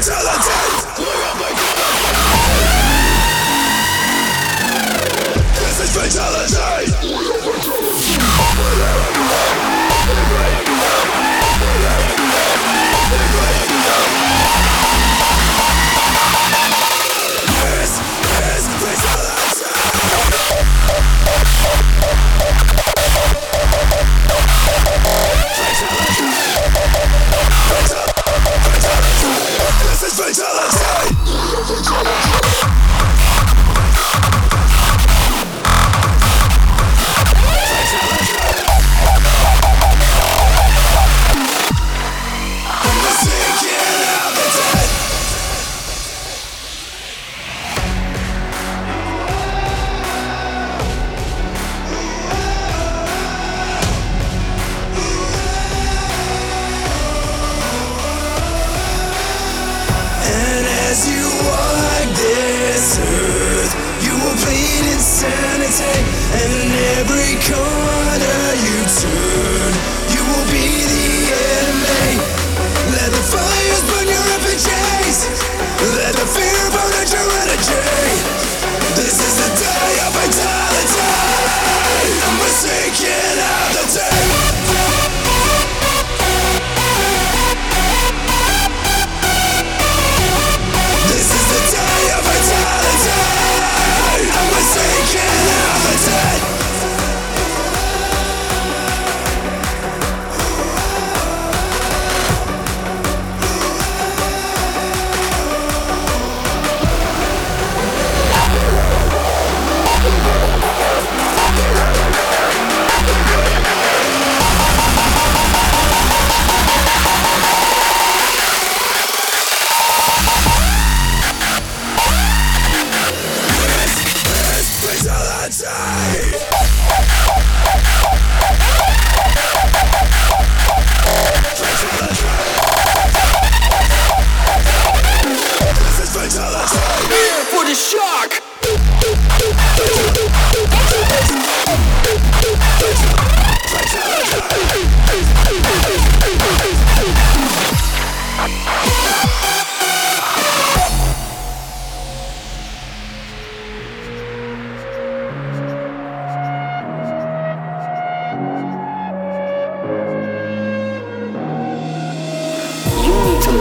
intelligent. Look up my fatality. Fatality.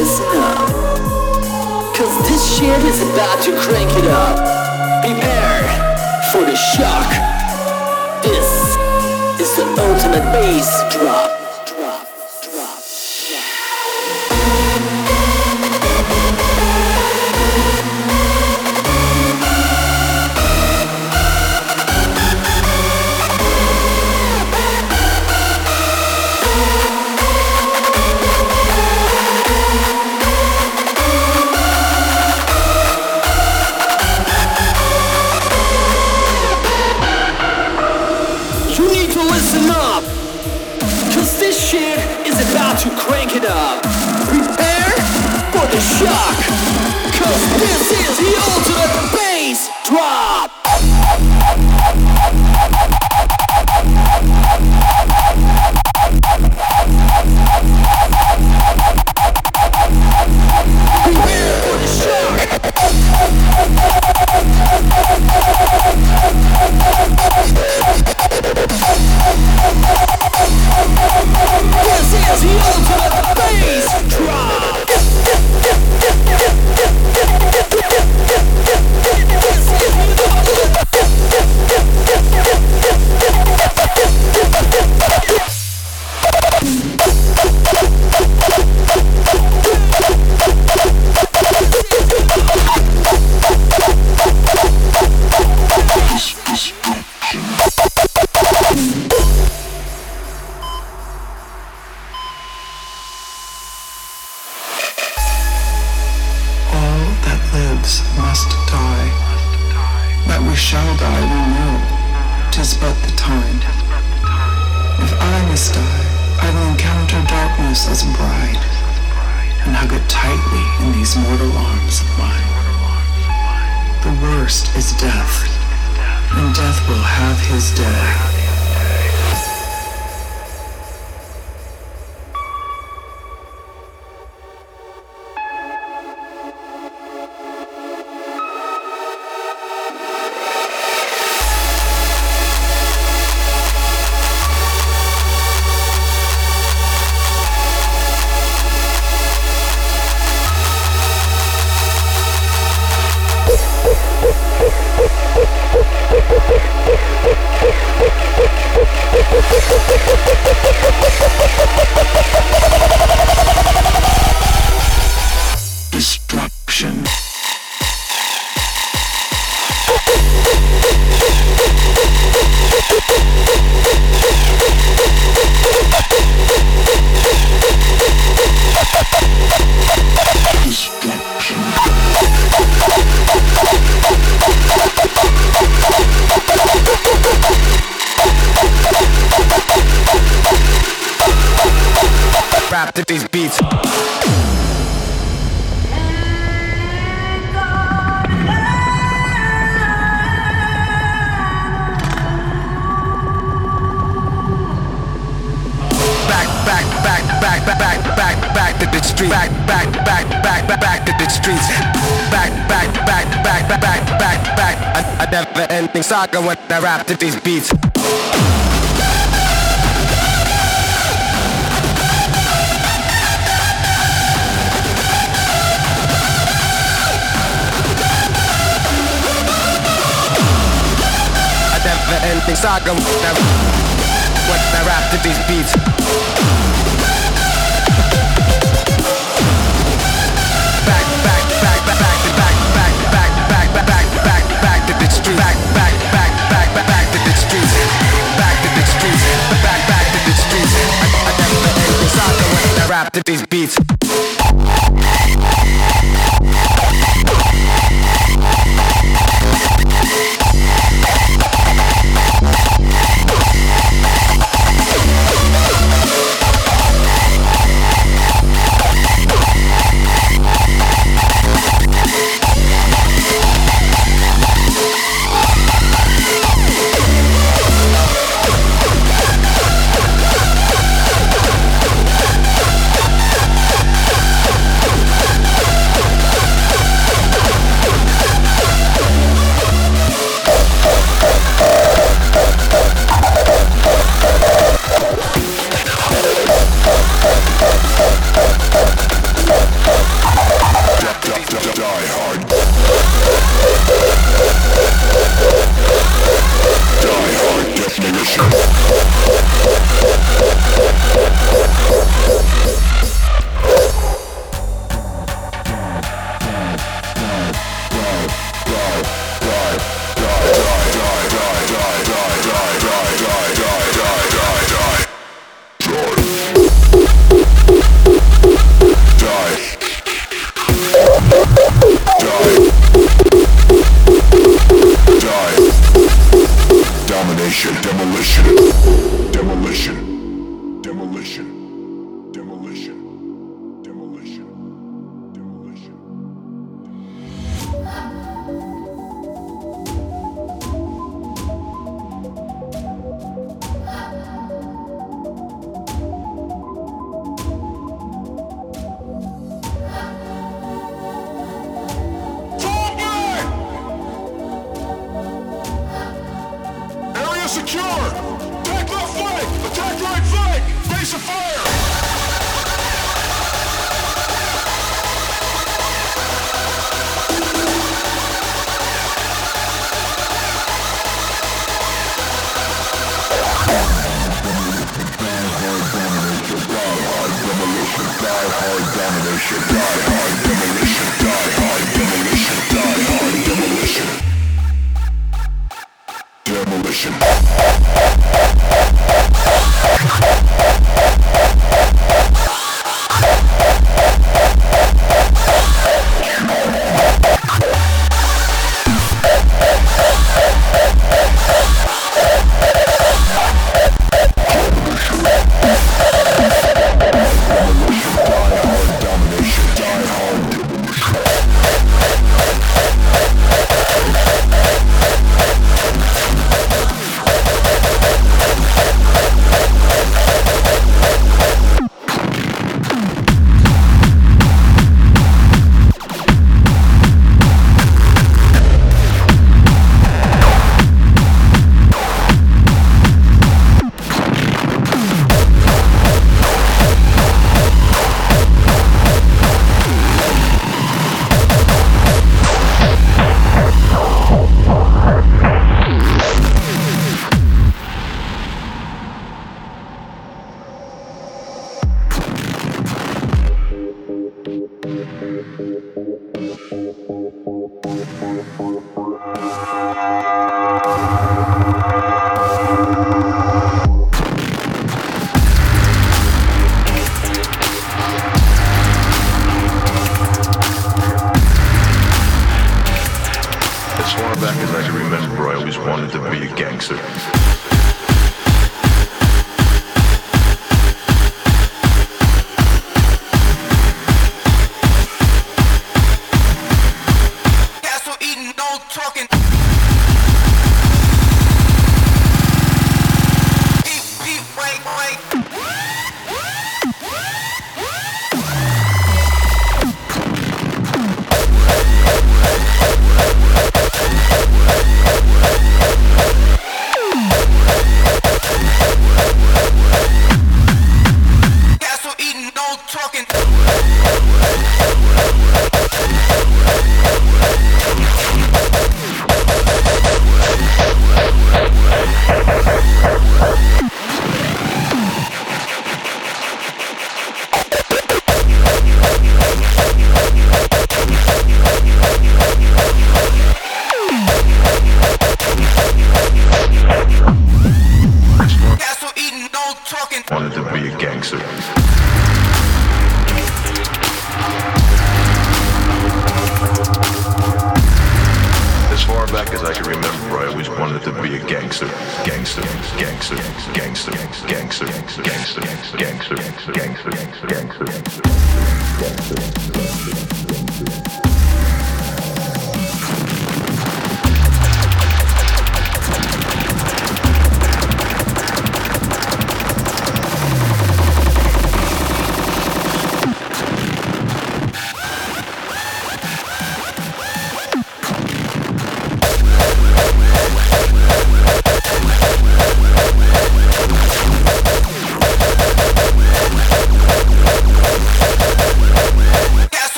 listen up. Cause this shit is about to crank it up. Prepare for the shock. This is the ultimate bass drop. Chicago when I rap to these beats. Never ending saga when I rap to these beats. rap to these beats.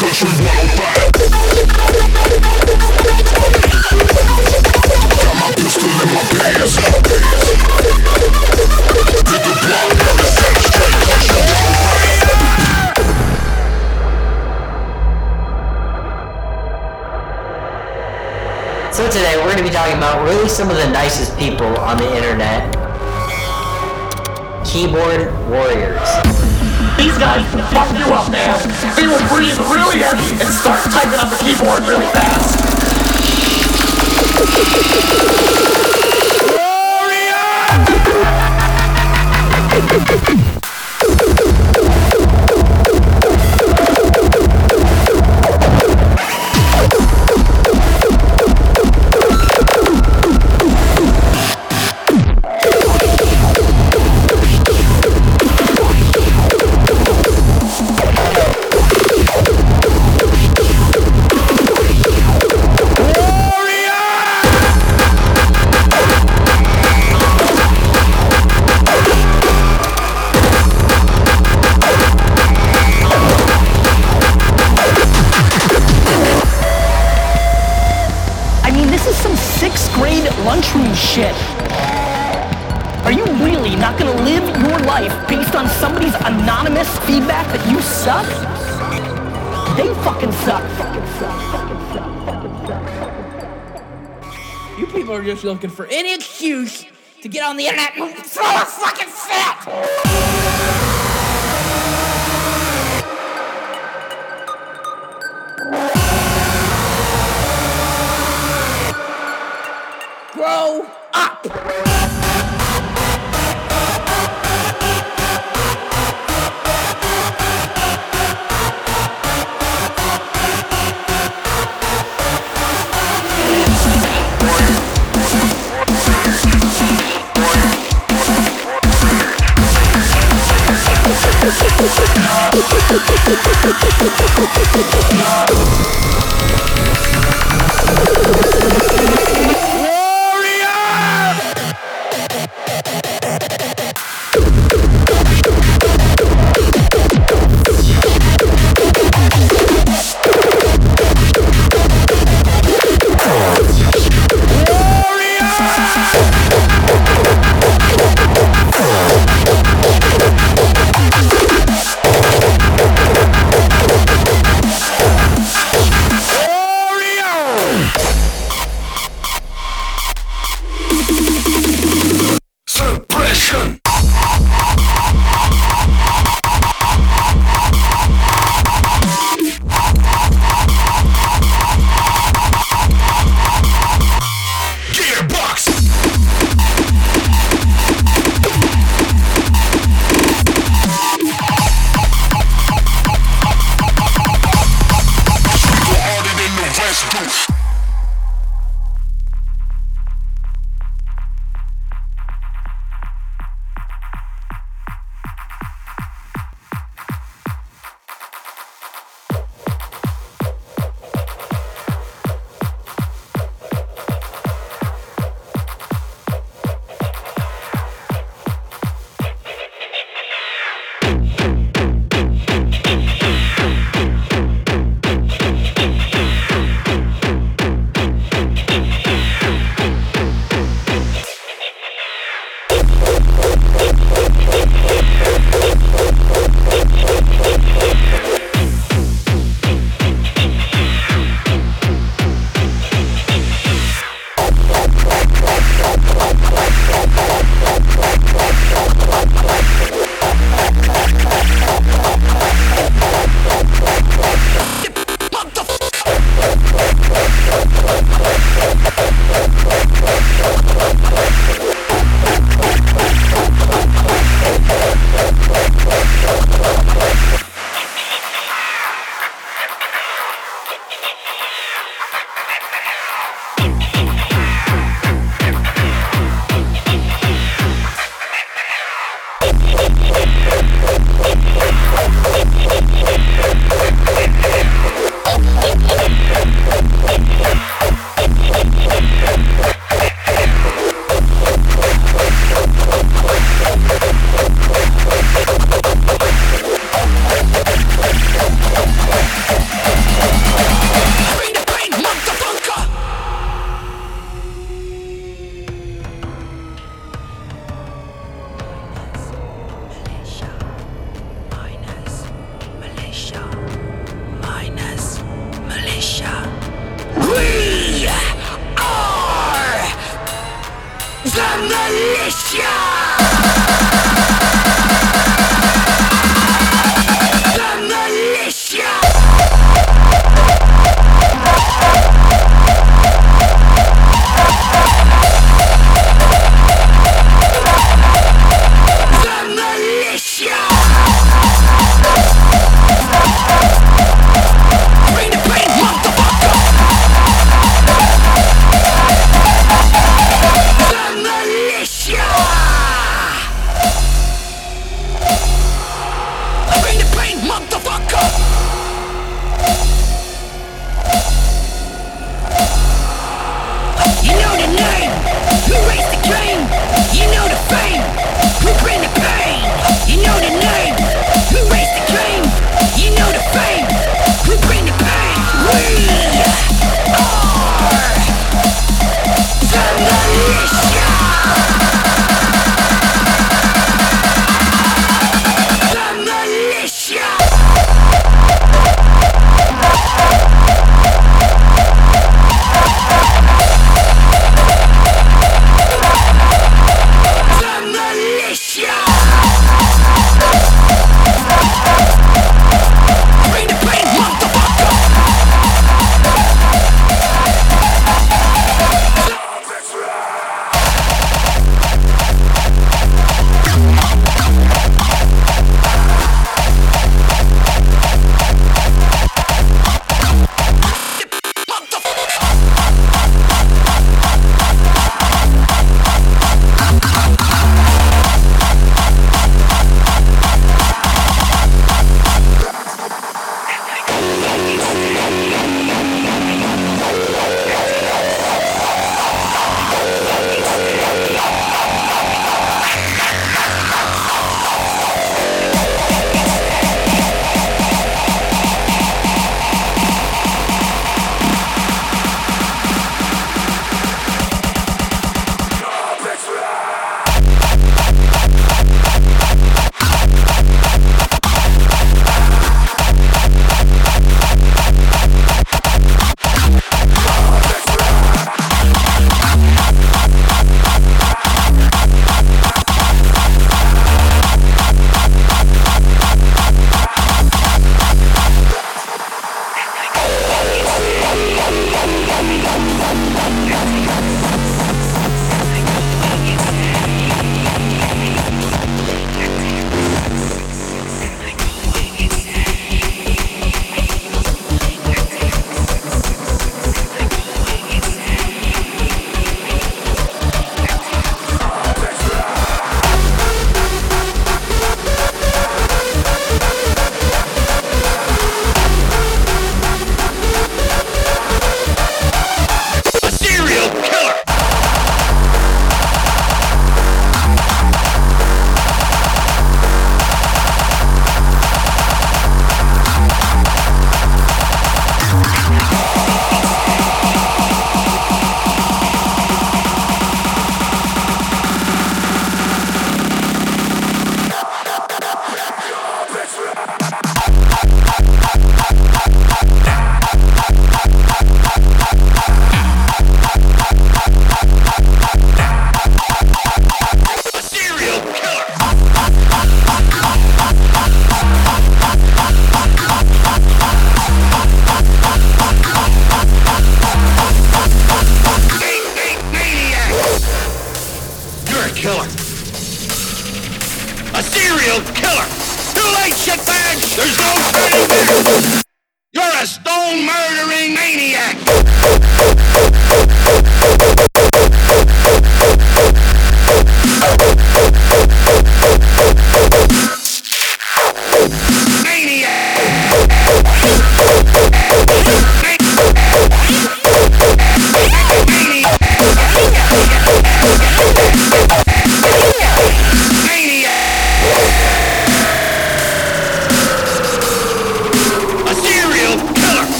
So today we're going to be talking about really some of the nicest people on the internet. Keyboard warriors. These guys fuck you up, man. They will breathe really heavy and start typing on the keyboard really fast. Warrior! shit. Are you really not gonna live your life based on somebody's anonymous feedback that you suck? They fucking suck. You people are just looking for any excuse to get on the internet and throw a fucking fit! grow up.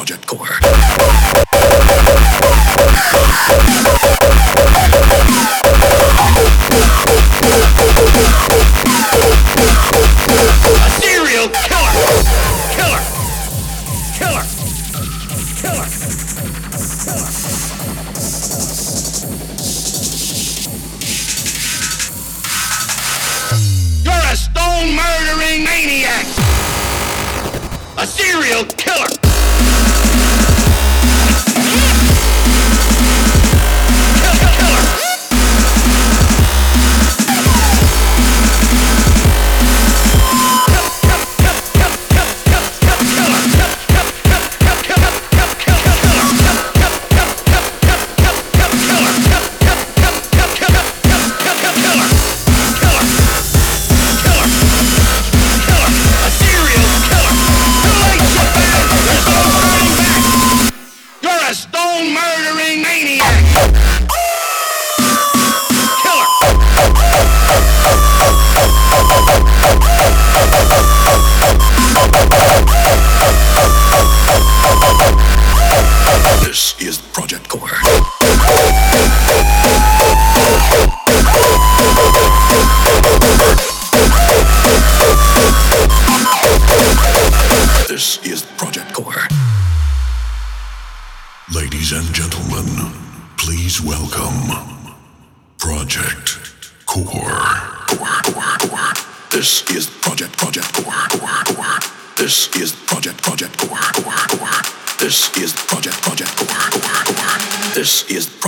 Project Core. A serial! Killer! killer, killer, killer. You're a stone murdering maniac, a serial Project Core. This is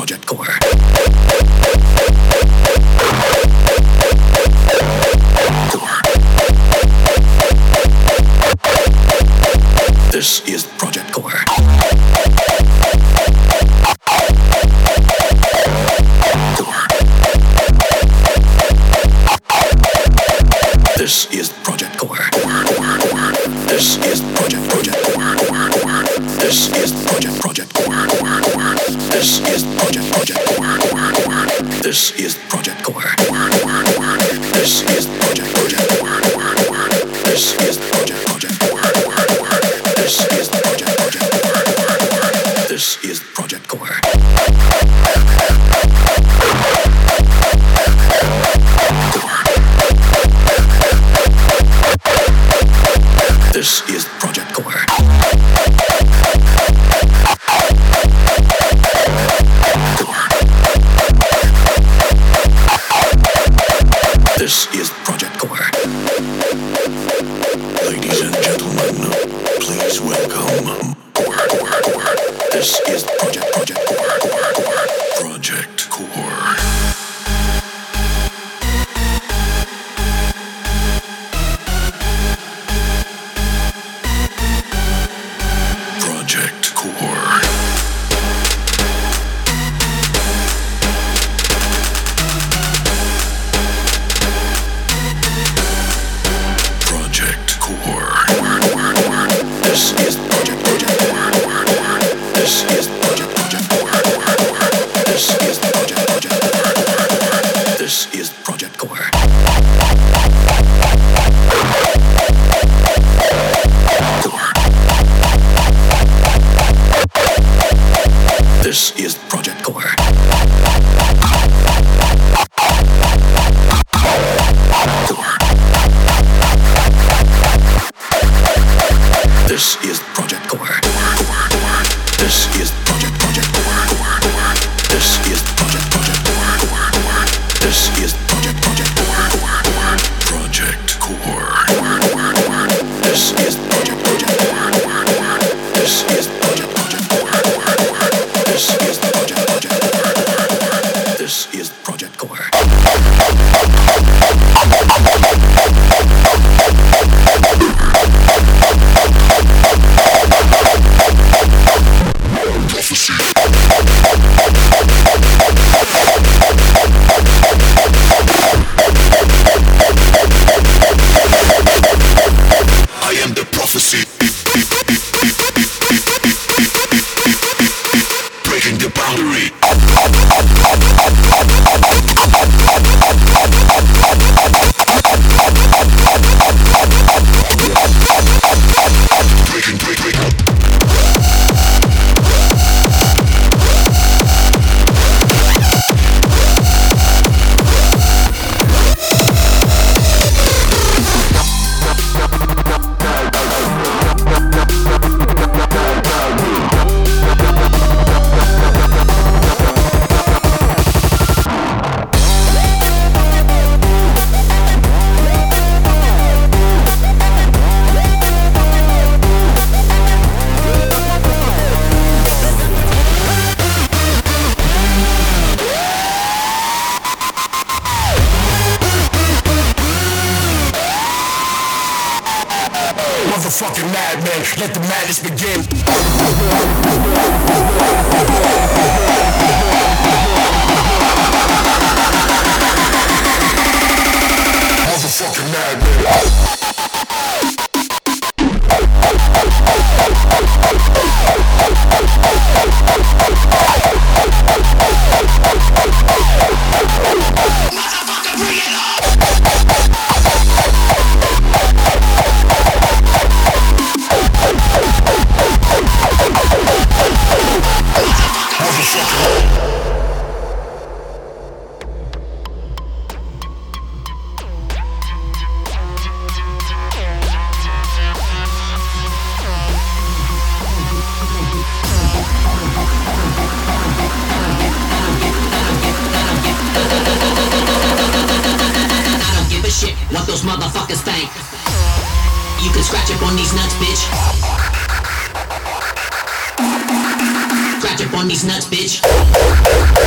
on these nuts, bitch. Crack up on these nuts, bitch.